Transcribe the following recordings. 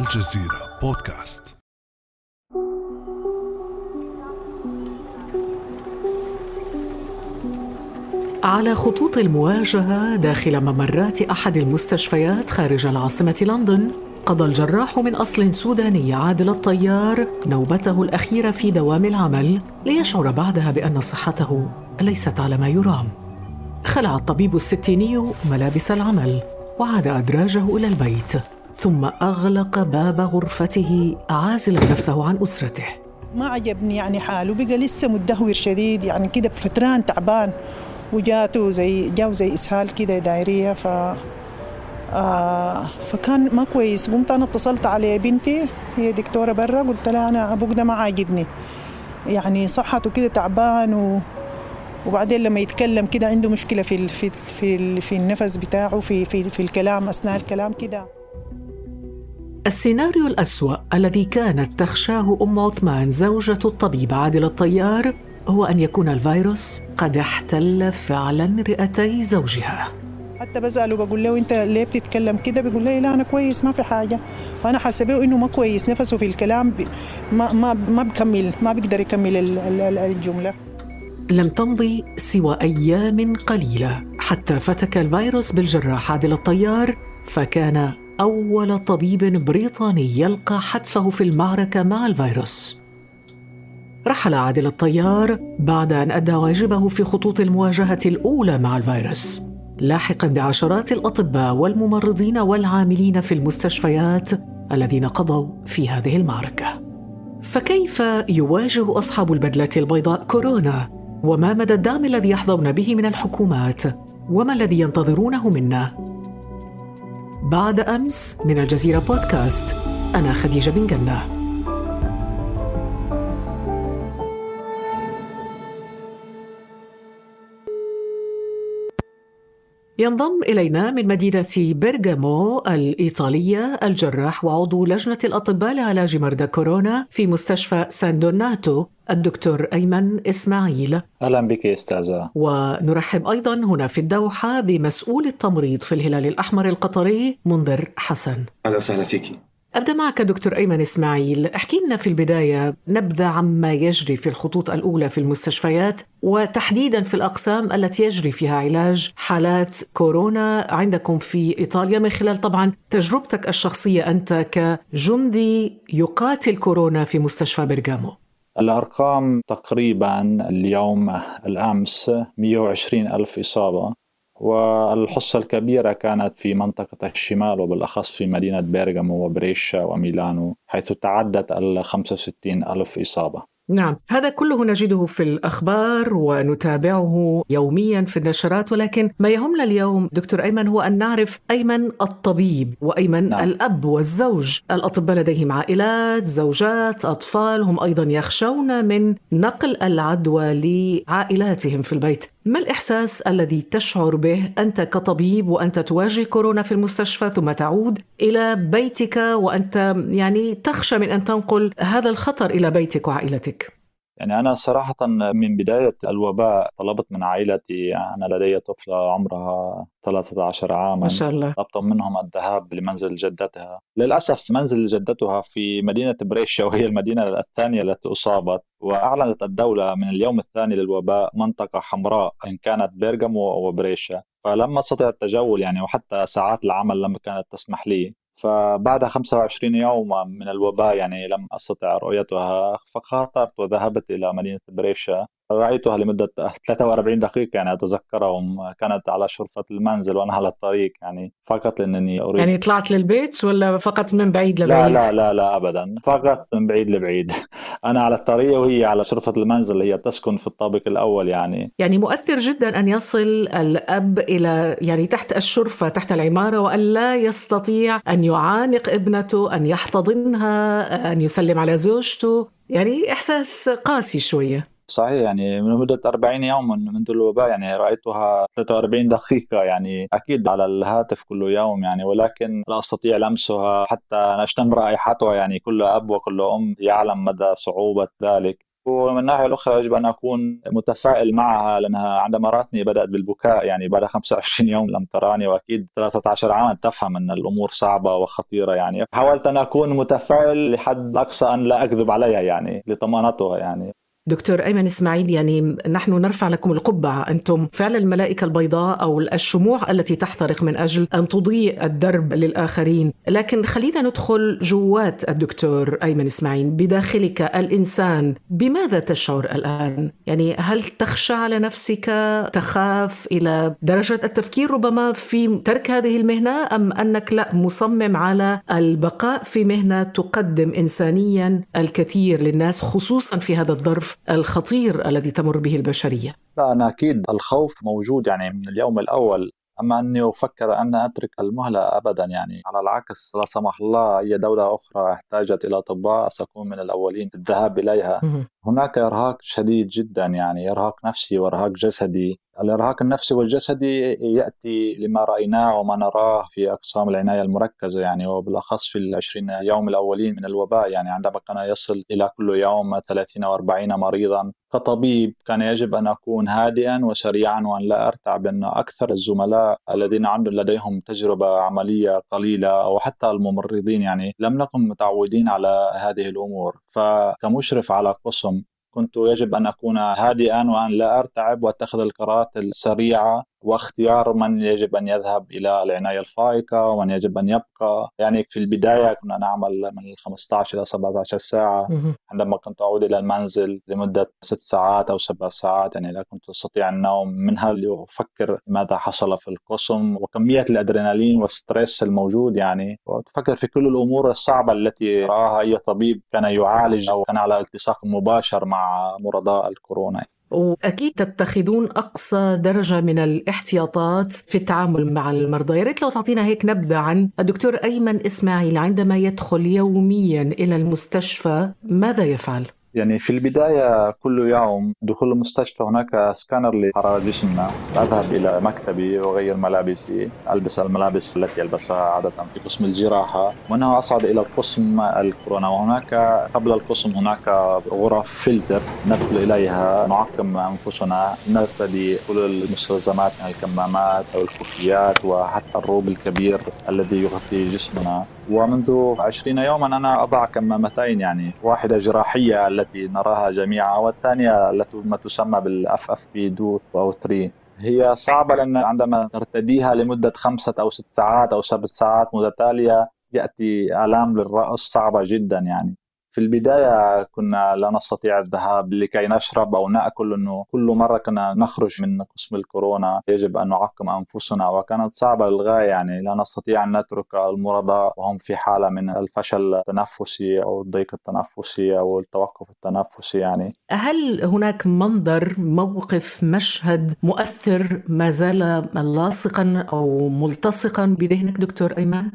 الجزيرة بودكاست. على خطوط المواجهة داخل ممرات أحد المستشفيات خارج العاصمة لندن قضى الجراح من أصل سوداني عادل الطيار نوبته الأخيرة في دوام العمل ليشعر بعدها بأن صحته ليست على ما يرام. خلع الطبيب الستيني ملابس العمل وعاد أدراجه إلى البيت. ثم أغلق باب غرفته عازلا نفسه عن أسرته. ما عجبني يعني حاله بقى لسه مدهور شديد يعني كده فتران تعبان. وجاته زي جاو زي إسهال كده دايرية ف آه فكان ما كويس. قمت أنا اتصلت على بنتي هي دكتورة برا قلت لها أنا أبوك ده ما عاجبني. يعني صحته كده تعبان و وبعدين لما يتكلم كده عنده مشكلة في في في, في النفس بتاعه في في في الكلام أثناء الكلام كده. السيناريو الأسوأ الذي كانت تخشاه أم عثمان زوجة الطبيب عادل الطيار هو أن يكون الفيروس قد احتل فعلا رئتي زوجها. حتى بسأله بقول له أنت ليه بتتكلم كده؟ بيقول لي لا أنا كويس ما في حاجة. فانا حاسبه إنه ما كويس نفسه في الكلام بي ما ما ما بكمل ما بيقدر يكمل ال- ال- الجملة. لم تمضي سوى أيام قليلة حتى فتك الفيروس بالجراح عادل الطيار فكان أول طبيب بريطاني يلقى حتفه في المعركة مع الفيروس رحل عادل الطيار بعد أن أدى واجبه في خطوط المواجهة الأولى مع الفيروس لاحقا بعشرات الأطباء والممرضين والعاملين في المستشفيات الذين قضوا في هذه المعركة فكيف يواجه أصحاب البدلة البيضاء كورونا؟ وما مدى الدعم الذي يحظون به من الحكومات؟ وما الذي ينتظرونه منا؟ بعد أمس من الجزيرة بودكاست. أنا خديجة بن جنة. ينضم إلينا من مدينة بيرغامو الإيطالية الجراح وعضو لجنة الأطباء لعلاج مرضى كورونا في مستشفى سان دوناتو الدكتور أيمن إسماعيل. أهلا بك يا أستاذة. ونرحب أيضا هنا في الدوحة بمسؤول التمريض في الهلال الأحمر القطري منذر حسن. أهلا وسهلا فيكي أبدأ معك دكتور أيمن إسماعيل. أحكي لنا في البداية نبذة عما يجري في الخطوط الأولى في المستشفيات وتحديدا في الأقسام التي يجري فيها علاج حالات كورونا عندكم في إيطاليا من خلال طبعا تجربتك الشخصية أنت كجندي يقاتل كورونا في مستشفى برغامو الأرقام تقريبا اليوم الأمس 120 ألف إصابة. والحصة الكبيرة كانت في منطقة الشمال وبالأخص في مدينة بيرغامو وبريشا وميلانو حيث تعدت ال 65 ألف إصابة. نعم. هذا كله نجده في الأخبار ونتابعه يوميا في النشرات ولكن ما يهمنا اليوم دكتور أيمن هو أن نعرف أيمن الطبيب وأيمن نعم. الأب والزوج. الأطباء لديهم عائلات زوجات أطفال هم أيضا يخشون من نقل العدوى لعائلاتهم في البيت. ما الإحساس الذي تشعر به أنت كطبيب وأنت تواجه كورونا في المستشفى ثم تعود إلى بيتك وأنت يعني تخشى من أن تنقل هذا الخطر إلى بيتك وعائلتك؟ يعني أنا صراحة من بداية الوباء طلبت من عائلتي أنا لدي طفلة عمرها 13 عاما ما شاء الله. طلبت منهم الذهاب لمنزل جدتها. للأسف منزل جدتها في مدينة بريشا وهي المدينة الثانية التي أصابت وأعلنت الدولة من اليوم الثاني للوباء منطقة حمراء إن كانت بيرغامو وبريشا فلم أستطع التجول يعني وحتى ساعات العمل لم كانت تسمح لي. فبعد 25 يوما من الوباء يعني لم أستطع رؤيتها فخاطرت وذهبت إلى مدينة بريشا رأيتها لمدة 43 دقيقة يعني أتذكرهم كانت على شرفة المنزل وأنا على الطريق يعني فقط لأنني أريد يعني طلعت للبيت ولا فقط من بعيد لا لبعيد؟ لا لا لا ابدا فقط من بعيد لبعيد. أنا على الطريق وهي على شرفة المنزل هي تسكن في الطابق الأول يعني. يعني مؤثر جدا أن يصل الأب إلى يعني تحت الشرفة تحت العمارة وأن لا يستطيع أن يعانق ابنته أن يحتضنها أن يسلم على زوجته. يعني إحساس قاسي شوية. صحيح يعني من مدة 40 يوما منذ الوباء يعني رأيتها 43 دقيقة يعني أكيد على الهاتف كل يوم يعني ولكن لا أستطيع لمسها حتى أشتم رائحتها يعني كل أب وكل أم يعلم مدى صعوبة ذلك. ومن الناحية الأخرى يجب أن أكون متفائل معها لأنها عندما رأتني بدأت بالبكاء يعني بعد 25 يوم لم تراني وأكيد 13 عاما تفهم أن الأمور صعبة وخطيرة يعني حاولت أن أكون متفائل لحد أقصى أن لا أكذب عليها يعني لطمأنتها يعني. دكتور أيمن إسماعيل يعني نحن نرفع لكم القبعة. أنتم فعلا الملائكة البيضاء أو الشموع التي تحترق من أجل أن تضيء الدرب للآخرين. لكن خلينا ندخل جوات الدكتور أيمن إسماعيل بداخلك الإنسان. بماذا تشعر الآن؟ يعني هل تخشى على نفسك؟ تخاف إلى درجة التفكير ربما في ترك هذه المهنة أم أنك لا؟ مصمم على البقاء في مهنة تقدم إنسانيا الكثير للناس خصوصا في هذا الظرف الخطير الذي تمر به البشرية؟ لا أنا أكيد الخوف موجود يعني من اليوم الأول أما أني أفكر أن أترك المهلة ابدا يعني. على العكس لا سمح الله أي دولة أخرى احتاجت إلى اطباء سأكون من الأولين في الذهاب إليها. هناك إرهاق شديد جدا يعني إرهاق نفسي وإرهاق جسدي. الإرهاق النفسي والجسدي يأتي لما رأيناه وما نراه في أقسام العناية المركزة يعني وبالأخص في العشرين يوم الأولين من الوباء يعني عندما كان يصل إلى كل يوم 30 أو 40 مريضا. كطبيب كان يجب أن أكون هادئا وسريعا وأن لا ارتعب بان أكثر الزملاء الذين عندهم لديهم تجربة عملية قليلة أو حتى الممرضين يعني. لم نكن متعودين على هذه الأمور. فكمشرف على قسم كنت يجب أن أكون هادئا وأن لا أرتعب وأتخذ القرارات السريعة واختيار من يجب أن يذهب إلى العناية الفائقة ومن يجب أن يبقى. يعني في البداية كنا نعمل من 15 إلى 17 ساعة. عندما كنت أعود إلى المنزل لمدة ست ساعات أو سبع ساعات يعني لا كنت أستطيع النوم منها لأفكر ماذا حصل في القسم وكمية الأدرينالين والستريس الموجود يعني. وتفكر في كل الأمور الصعبة التي راها أي طبيب كان يعالج أو كان على التصاق مباشر مع مرضاء الكورونا. وأكيد تتخذون أقصى درجة من الاحتياطات في التعامل مع المرضى. يا ريت لو تعطينا هيك نبذة عن الدكتور أيمن إسماعيل عندما يدخل يوميا إلى المستشفى ماذا يفعل؟ يعني في البداية كل يوم دخول المستشفى هناك سكانر لحرارة جسمنا. أذهب إلى مكتبي وأغير ملابسي ألبس الملابس التي ألبسها عادة في قسم الجراحة. ومنها أصعد إلى القسم الكورونا. وهناك قبل القسم هناك غرف فلتر ندخل إليها. نعقم أنفسنا نرتدي كل المستلزمات من الكمامات أو الكوفيات وحتى الروب الكبير الذي يغطي جسمنا. ومنذ عشرين يوما أنا أضع كمامتين يعني واحدة جراحية التي نراها جميعا والثانية التي ما تسمى بال FFP 2 أو 3 هي صعبة لأن عندما ترتديها لمدة خمسة أو ست ساعات أو سبع ساعات متتالية يأتي آلام للرأس صعبة جدا يعني. في البداية كنا لا نستطيع الذهاب لكي نشرب أو نأكل أنه كل مرة كنا نخرج من قسم الكورونا يجب أن نعقم أنفسنا وكانت صعبة للغاية يعني لا نستطيع أن نترك المرضى وهم في حالة من الفشل التنفسي أو الضيق التنفسي أو التوقف التنفسي يعني هل هناك منظر موقف مشهد مؤثر ما زال لاصقا أو ملتصقا بذهنك دكتور أيمن؟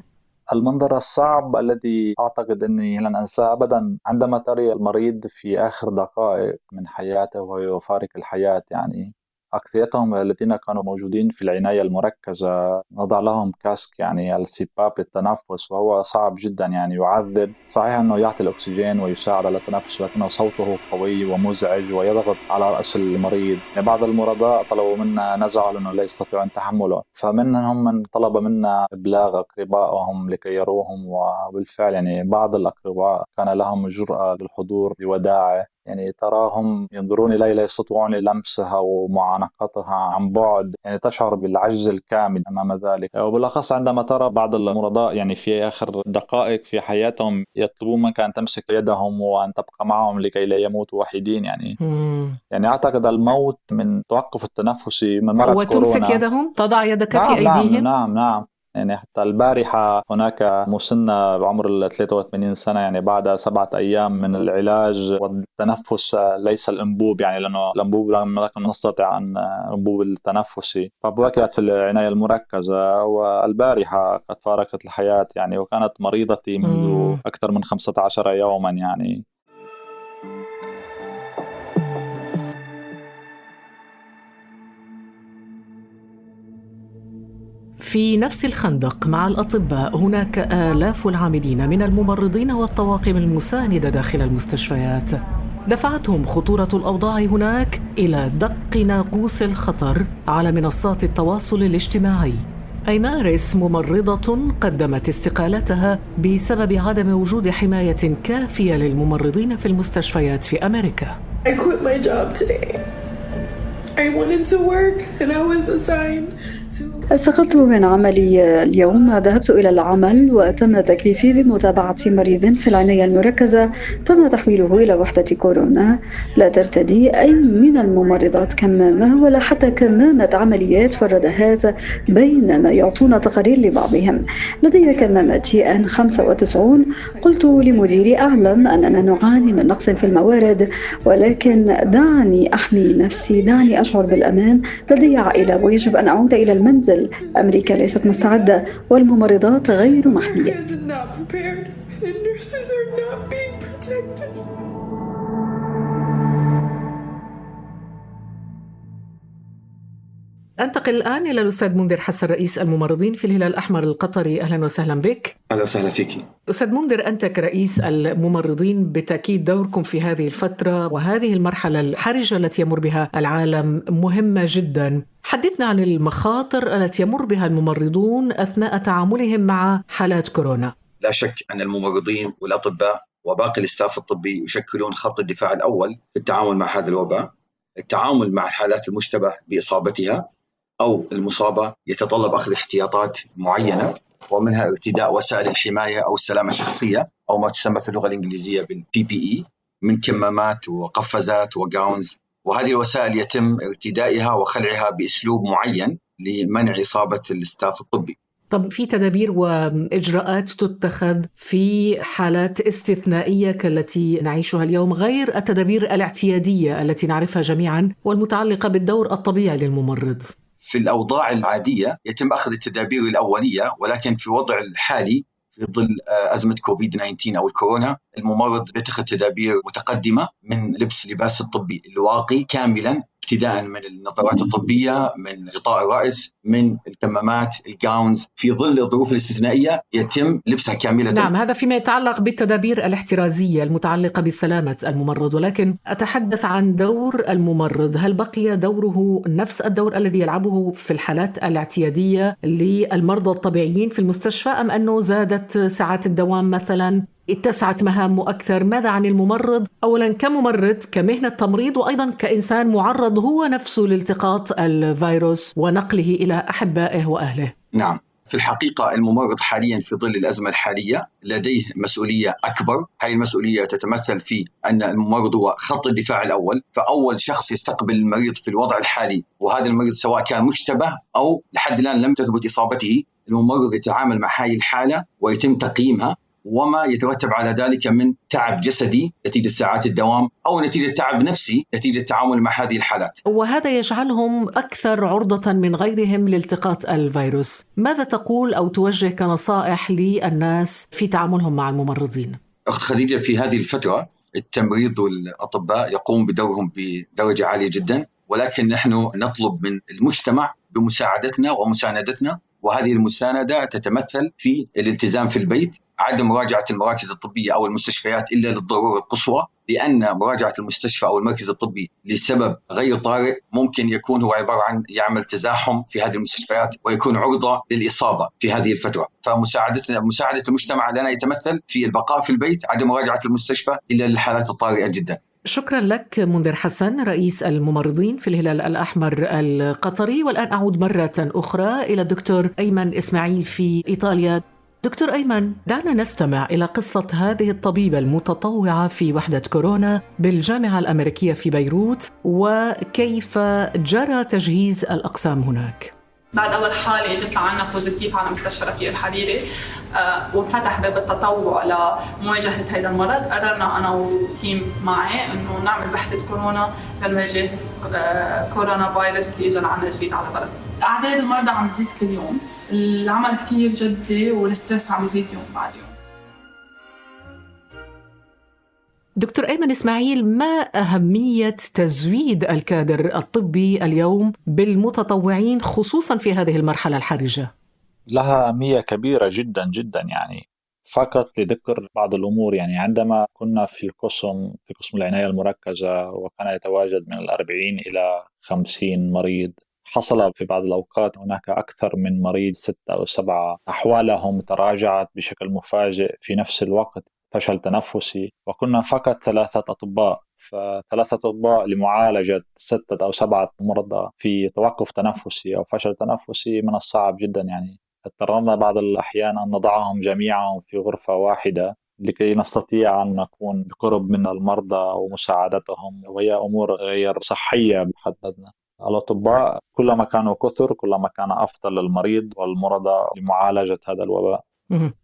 المنظر الصعب الذي أعتقد إني لن أنساه ابدا عندما ترى المريض في آخر دقائق من حياته وهو يفارق الحياة يعني أكثريتهم الذين كانوا موجودين في العناية المركزة نضع لهم كاسك يعني السباب للتنفس وهو صعب جدا يعني يعذب. صحيح أنه يعطي الأكسجين ويساعد على التنفس لكن صوته قوي ومزعج ويضغط على رأس المريض. يعني بعض المرضى طلبوا منا نزعه لأنه لا يستطيعون تحمله. فمنهم من طلب منا إبلاغ أقربائهم لكي يروهم وبالفعل يعني بعض الأقرباء كان لهم جرأة للحضور بوداعه. يعني تراهم ينظرون إلي لا يستطيعون لمسها ومعانقتها عن بعد يعني تشعر بالعجز الكامل أمام ذلك. وبالأخص عندما ترى بعض المرضاء يعني في آخر دقائق في حياتهم يطلبون منك أن تمسك يدهم وأن تبقى معهم لكي لا يموتوا وحيدين يعني مم. يعني أعتقد الموت من توقف التنفسي من مرض وتمسك كورونا. يدهم؟ تضع يدك نعم في نعم أيديهم؟ نعم نعم. يعني حتى البارحة هناك مسنة بعمر ال 83 سنة يعني بعد سبعة أيام من العلاج والتنفس ليس الأنبوب يعني لأنه الأنبوب لم نكن نستطيع أن الأنبوب التنفسي فبكيت في العناية المركزة والبارحة قد فارقت الحياة يعني وكانت مريضتي منذ. أكثر من 15 يوما يعني في نفس الخندق مع الأطباء هناك آلاف العاملين من الممرضين والطواقم المساندة داخل المستشفيات دفعتهم خطورة الأوضاع هناك إلى دق ناقوس الخطر على منصات التواصل الاجتماعي أيمارس ممرضة قدمت استقالتها بسبب عدم وجود حماية كافية للممرضين في المستشفيات في أمريكا. I quit my job today. I wanted to work and I was assigned استقلت من عملي اليوم. ذهبت إلى العمل وتم تكليفي بمتابعة مريض في العناية المركزة تم تحويله إلى وحدة كورونا. لا ترتدي أي من الممرضات كمامة ولا حتى كمامة عمليات فردهات بينما يعطون تقارير لبعضهم. لدي كمامة آن 95 قلت لمديري أعلم أننا نعاني من نقص في الموارد ولكن دعني أحمي نفسي دعني أشعر بالأمان. لدي عائلة ويجب أن أعود إلى المنزل. أمريكا ليست مستعدة والممرضات غير محمية أنتقل الآن إلى الأستاذ منذر حسن رئيس الممرضين في الهلال الأحمر القطري. أهلا وسهلا بك. أهلا وسهلا فيك. أستاذ منذر أنت كرئيس الممرضين بالتأكيد دوركم في هذه الفترة وهذه المرحلة الحرجة التي يمر بها العالم مهمة جدا. حدثنا عن المخاطر التي يمر بها الممرضون أثناء تعاملهم مع حالات كورونا. لا شك أن الممرضين والأطباء وباقي الاستاف الطبي يشكلون خط الدفاع الأول في التعامل مع هذا الوباء. التعامل مع الحالات المشتبه بإصابتها أو المصابة يتطلب أخذ احتياطات معينة ومنها ارتداء وسائل الحماية أو السلامة الشخصية أو ما تسمى في اللغة الإنجليزية بال PPE من كمامات وقفازات و gowns وهذه الوسائل يتم ارتدائها وخلعها بأسلوب معين لمنع إصابة ال staff الطبي. طب في تدابير وإجراءات تتخذ في حالات استثنائية كالتي نعيشها اليوم غير التدابير الاعتيادية التي نعرفها جميعا والمتعلقة بالدور الطبيعي للممرض. في الأوضاع العادية يتم أخذ التدابير الأولية ولكن في الوضع الحالي في ظل آه، أزمة كوفيد 19 أو الكورونا الممرض بيتخذ تدابير متقدمة من لبس لباس الطبي الواقي كاملا ابتداء من النظارات الطبية من غطاء الرأس من الكمامات الجاونز في ظل الظروف الاستثنائية يتم لبسها كاملة. نعم هذا فيما يتعلق بالتدابير الاحترازية المتعلقة بسلامه الممرض. ولكن أتحدث عن دور الممرض. هل بقي دوره نفس الدور الذي يلعبه في الحالات الاعتيادية للمرضى الطبيعيين في المستشفى أم أنه زادت ساعات الدوام مثلا اتسعت مهامه أكثر ماذا عن الممرض؟ أولا كممرض كمهنة تمريض وأيضا كإنسان معرض هو نفسه لالتقاط الفيروس ونقله إلى أحبائه وأهله. نعم. في الحقيقة الممرض حاليا في ظل الأزمة الحالية لديه مسؤولية أكبر. هذه المسؤولية تتمثل في أن الممرض هو خط الدفاع الأول. فأول شخص يستقبل المريض في الوضع الحالي وهذا المريض سواء كان مشتبه أو لحد الآن لم تثبت إصابته الممرض يتعامل مع هذه الحالة ويتم تقييمها. وما يترتب على ذلك من تعب جسدي نتيجة ساعات الدوام أو نتيجة تعب نفسي نتيجة التعامل مع هذه الحالات. وهذا يجعلهم أكثر عرضة من غيرهم لالتقاط الفيروس. ماذا تقول أو توجه كنصائح للناس في تعاملهم مع الممرضين؟ خديجة في هذه الفترة التمريض والاطباء يقوم بدورهم بدرجة عالية جدا ولكن نحن نطلب من المجتمع بمساعدتنا ومساندتنا وهذه المساندة تتمثل في الالتزام في البيت عدم مراجعة المراكز الطبية أو المستشفيات إلا للضرورة القصوى لأن مراجعة المستشفى أو المركز الطبي لسبب غير طارئ ممكن يكون هو عبارة عن يعمل تزاحم في هذه المستشفيات ويكون عرضة للإصابة في هذه الفترة. فمساعدتنا مساعدة المجتمع لنا يتمثل في البقاء في البيت عدم مراجعة المستشفى إلا للحالات الطارئة جدا. شكرا لك منذر حسن رئيس الممرضين في الهلال الأحمر القطري. والآن أعود مرة أخرى إلى الدكتور أيمن إسماعيل في إيطاليا. دكتور أيمن دعنا نستمع إلى قصة هذه الطبيبة المتطوعة في وحدة كورونا بالجامعة الأمريكية في بيروت وكيف جرى تجهيز الأقسام هناك. بعد أول حالة إجت لعنا positive على مستشفى رفيق الحريري آه، وانفتح باب التطوع لمواجهة هذا المرض. قررنا أنا وتيم معي إنه نعمل وحدة كورونا لنواجه آه، كورونا فيروس اللي اجى لعنا جديد على البلد. اعداد المرضى عم تزيد كل يوم. العمل كثير جدي والستريس عم يزيد يوم بعد يوم. دكتور أيمن إسماعيل ما أهمية تزويد الكادر الطبي اليوم بالمتطوعين خصوصا في هذه المرحلة الحرجة؟ لها أهمية كبيرة جدا جدا يعني فقط لذكر بعض الأمور يعني عندما كنا في القسم في قسم العناية المركزة وكان يتواجد من الأربعين إلى خمسين مريض حصل في بعض الأوقات هناك أكثر من مريض ستة أو سبعة أحوالهم تراجعت بشكل مفاجئ في نفس الوقت فشل تنفسي وكنا فقط ثلاثة أطباء فثلاثة أطباء لمعالجة ستة أو سبعة مرضى في توقف تنفسي أو فشل تنفسي من الصعب جدا. يعني اضطررنا بعض الأحيان أن نضعهم جميعا في غرفة واحدة لكي نستطيع أن نكون بقرب من المرضى ومساعدتهم وهي أمور غير صحية بحد ذاتنا الأطباء كلما كانوا كثر كلما كان أفضل للمريض والمرضى لمعالجة هذا الوباء.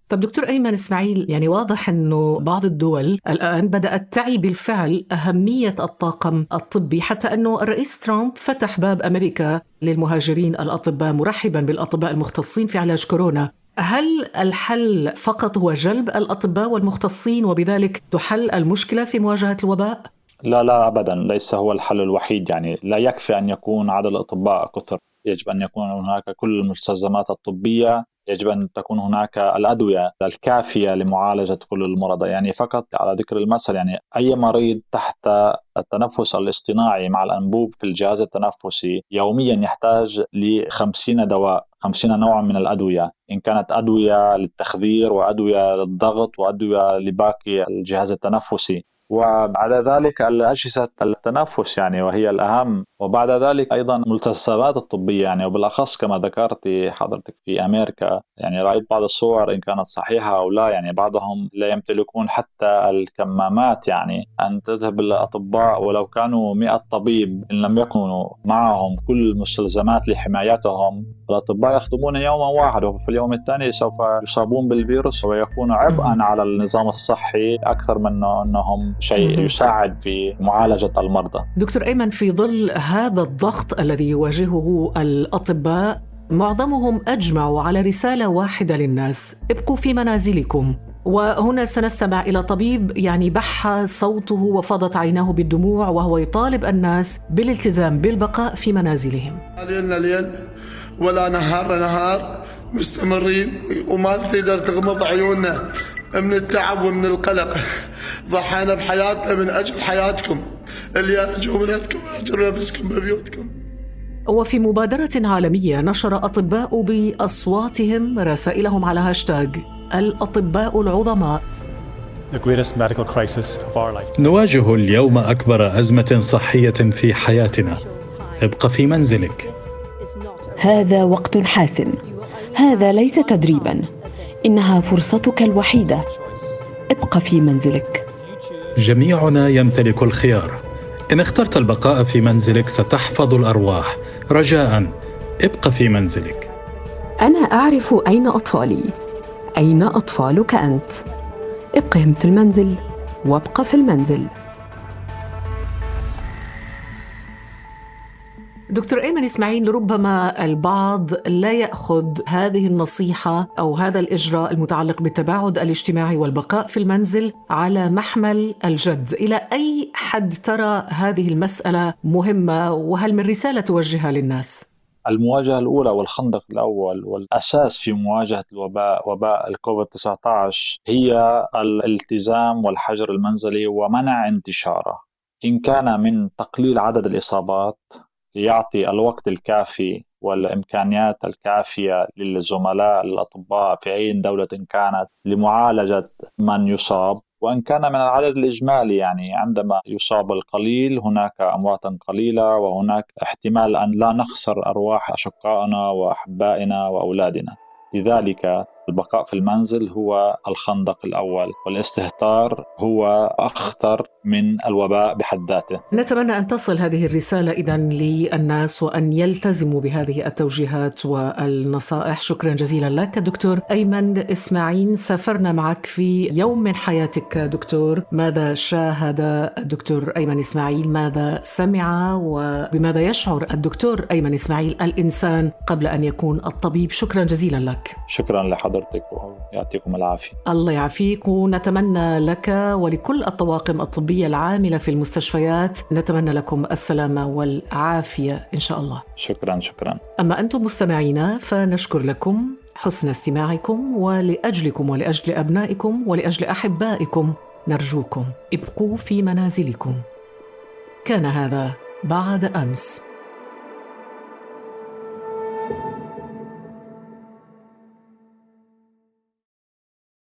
طب دكتور أيمن إسماعيل يعني واضح أنه بعض الدول الآن بدأت تعي بالفعل أهمية الطاقم الطبي حتى أنه الرئيس ترامب فتح باب أمريكا للمهاجرين الأطباء مرحبا بالأطباء المختصين في علاج كورونا. هل الحل فقط هو جلب الأطباء والمختصين وبذلك تحل المشكلة في مواجهة الوباء؟ لا لا ابدا ليس هو الحل الوحيد يعني لا يكفي أن يكون عدد الأطباء كثر. يجب أن يكون هناك كل المستلزمات الطبية يجب أن تكون هناك الأدوية الكافية لمعالجة كل المرضى. يعني فقط على ذكر المثل يعني أي مريض تحت التنفس الاصطناعي مع الأنبوب في الجهاز التنفسي يوميا يحتاج ل 50 دواء 50 نوعا من الأدوية. إن كانت أدوية للتخدير وأدوية للضغط وأدوية لباقي الجهاز التنفسي. وبعد ذلك الأجهزة التنفس يعني وهي الأهم وبعد ذلك أيضا الملتزمات الطبية يعني وبالأخص كما ذكرت حضرتك في أمريكا يعني رأيت بعض الصور إن كانت صحيحة أو لا يعني بعضهم لا يمتلكون حتى الكمامات يعني أن تذهب الأطباء ولو كانوا 100 طبيب إن لم يكونوا معهم كل المستلزمات لحمايتهم. الأطباء يخدمون يوما واحد وفي اليوم الثاني سوف يصابون بالفيروس ويكون عبئا على النظام الصحي أكثر من أنهم شيء يساعد في معالجة المرضى. دكتور أيمن في ظل هذا الضغط الذي يواجهه الأطباء معظمهم أجمعوا على رسالة واحدة للناس ابقوا في منازلكم. وهنا سنستمع إلى طبيب يعني بح صوته وفاضت عيناه بالدموع وهو يطالب الناس بالالتزام بالبقاء في منازلهم. ليلنا ليل ولا نهار نهار مستمرين. وما تقدر تغمض عيوننا من التعب ومن القلق. ضحينا بحياتنا من أجل حياتكم. اللي أرجو عندكم أجر نفسكم ببيوتكم. وفي مبادرة عالمية نشر أطباء بأصواتهم رسائلهم على هاشتاغ الأطباء العظماء. نواجه اليوم أكبر أزمة صحية في حياتنا. ابق في منزلك. هذا وقت حاسم. هذا ليس تدريبا. إنها فرصتك الوحيدة. ابق في منزلك. جميعنا يمتلك الخيار. إن اخترت البقاء في منزلك ستحفظ الأرواح. رجاء ابق في منزلك. أنا أعرف أين أطفالي. أين أطفالك أنت؟ ابقهم في المنزل وابق في المنزل. دكتور ايمن إسماعيل ربما البعض لا يأخذ هذه النصيحة أو هذا الإجراء المتعلق بالتباعد الاجتماعي والبقاء في المنزل على محمل الجد، إلى أي حد ترى هذه المسألة مهمة؟ وهل من رسالة توجهها للناس؟ المواجهة الأولى والخندق الأول والأساس في مواجهة الوباء وباء الكوفيد 19 هي الالتزام والحجر المنزلي ومنع انتشاره. إن كان من تقليل عدد الإصابات ليعطي الوقت الكافي والإمكانيات الكافية للزملاء الأطباء في أي دولة كانت لمعالجة من يصاب. وإن كان من العدد الإجمالي يعني عندما يصاب القليل هناك اموات قليلة وهناك احتمال أن لا نخسر أرواح أشقائنا وأحبائنا وأولادنا. لذلك البقاء في المنزل هو الخندق الأول والاستهتار هو أخطر من الوباء بحد ذاته. نتمنى أن تصل هذه الرسالة إذا للناس وأن يلتزموا بهذه التوجيهات والنصائح. شكرا جزيلا لك دكتور أيمن إسماعيل. سافرنا معك في يوم من حياتك دكتور. ماذا شاهد الدكتور أيمن إسماعيل؟ ماذا سمع؟ وبماذا يشعر الدكتور أيمن إسماعيل الإنسان قبل أن يكون الطبيب؟ شكرا جزيلا لك. شكرا لحضرتك. حضرتك ويعطيكم العافية. الله يعافيك ونتمنى لك ولكل الطواقم الطبية العاملة في المستشفيات نتمنى لكم السلامة والعافية إن شاء الله. شكرا شكرا. أما أنتم مستمعينا فنشكر لكم حسن استماعكم ولأجلكم ولأجل أبنائكم ولأجل أحبائكم نرجوكم ابقوا في منازلكم. كان هذا بعد أمس.